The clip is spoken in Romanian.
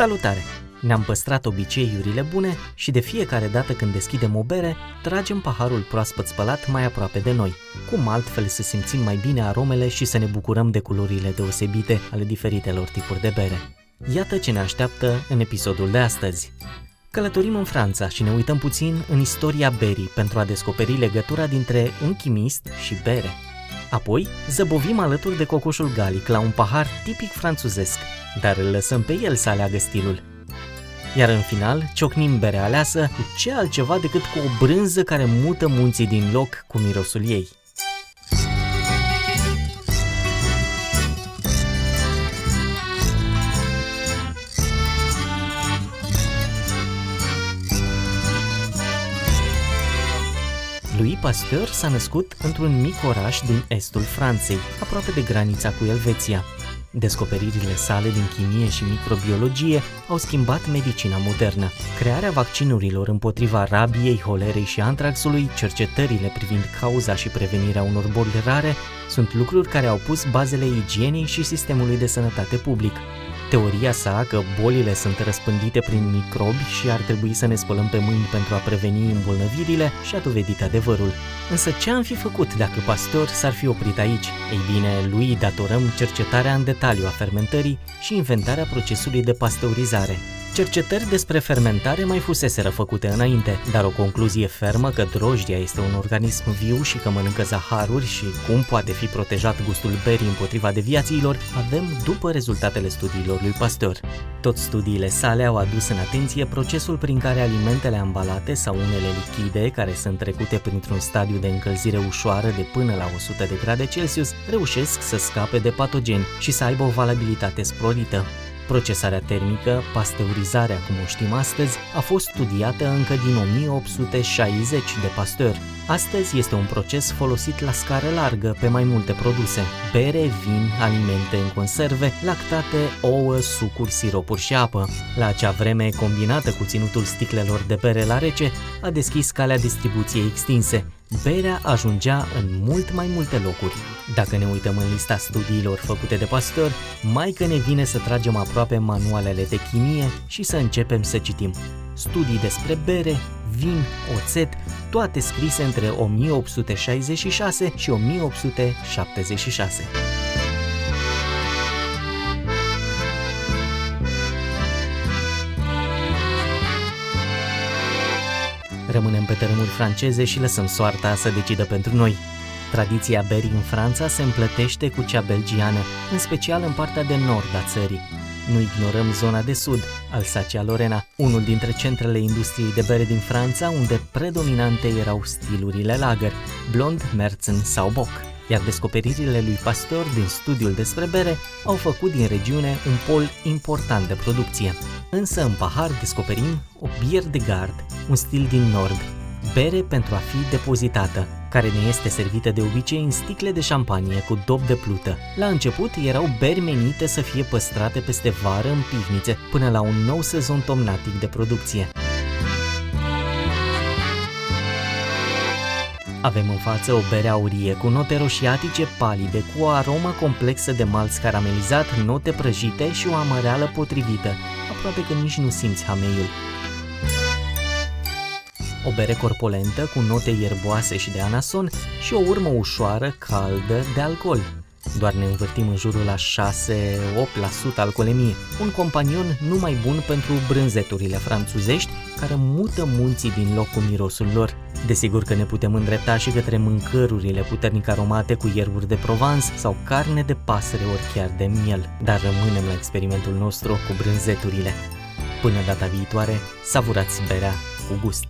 Salutare! Ne-am păstrat obiceiurile bune și de fiecare dată când deschidem o bere, tragem paharul proaspăt spălat mai aproape de noi. Cum altfel să simțim mai bine aromele și să ne bucurăm de culorile deosebite ale diferitelor tipuri de bere. Iată ce ne așteaptă în episodul de astăzi. Călătorim în Franța și ne uităm puțin în istoria berii pentru a descoperi legătura dintre un chimist și bere. Apoi, zăbovim alături de cocoșul galic la un pahar tipic franțuzesc, dar îl lăsăm pe el să aleagă stilul. Iar în final, ciocnim berea aleasă cu ce altceva decât cu o brânză care mută munții din loc cu mirosul ei. Louis Pasteur s-a născut într-un mic oraș din estul Franței, aproape de granița cu Elveția. Descoperirile sale din chimie și microbiologie au schimbat medicina modernă. Crearea vaccinurilor împotriva rabiei, holerei și antraxului, cercetările privind cauza și prevenirea unor boli rare, sunt lucruri care au pus bazele igienei și sistemului de sănătate public. Teoria sa că bolile sunt răspândite prin microbi și ar trebui să ne spălăm pe mâini pentru a preveni îmbolnăvirile și-a dovedit adevărul. Însă ce am fi făcut dacă Pasteur s-ar fi oprit aici? Ei bine, lui datorăm cercetarea în detaliu a fermentării și inventarea procesului de pasteurizare, Cercetări despre fermentare mai fuseseră făcute înainte, dar o concluzie fermă că drojdia este un organism viu și că mănâncă zaharuri și cum poate fi protejat gustul berii împotriva deviațiilor, avem după rezultatele studiilor lui Pasteur. Tot studiile sale au adus în atenție procesul prin care alimentele ambalate sau unele lichide care sunt trecute printr-un stadiu de încălzire ușoară de până la 100 de grade Celsius reușesc să scape de patogeni și să aibă o valabilitate sporită. Procesarea termică, pasteurizarea cum o știm astăzi, a fost studiată încă din 1860 de Pasteur. Astăzi este un proces folosit la scară largă pe mai multe produse. Bere, vin, alimente în conserve, lactate, ouă, sucuri, siropuri și apă. La acea vreme, combinată cu ținutul sticlelor de bere la rece, a deschis calea distribuției extinse, berea ajungea în mult mai multe locuri. Dacă ne uităm în lista studiilor făcute de pastor, mai că ne vine să tragem aproape manualele de chimie și să începem să citim. Studii despre bere, vin, oțet, toate scrise între 1866 și 1876. Rămânem pe terenuri franceze și lăsăm soarta să decidă pentru noi. Tradiția berii în Franța se împlătește cu cea belgiană, în special în partea de nord a țării. Nu ignorăm zona de sud, Alsacia-Lorena, unul dintre centrele industriei de bere din Franța, unde predominante erau stilurile lager, blond, merzen sau boc iar descoperirile lui Pasteur din studiul despre bere au făcut din regiune un pol important de producție. Însă în pahar descoperim o bier de gard, un stil din nord, bere pentru a fi depozitată, care ne este servită de obicei în sticle de șampanie cu dop de plută. La început erau beri menite să fie păstrate peste vară în pivnițe până la un nou sezon tomnatic de producție. Avem în față o bere aurie cu note roșiatice palide, cu o aromă complexă de malț caramelizat, note prăjite și o amăreală potrivită, aproape că nici nu simți hameiul. O bere corpolentă cu note ierboase și de anason și o urmă ușoară, caldă, de alcool. Doar ne învârtim în jurul la 6-8% alcoolemie, un companion numai bun pentru brânzeturile franțuzești care mută munții din loc cu mirosul lor. Desigur că ne putem îndrepta și către mâncărurile puternic aromate cu ierburi de Provence sau carne de pasăre ori chiar de miel, dar rămânem la experimentul nostru cu brânzeturile. Până data viitoare, savurați berea cu gust!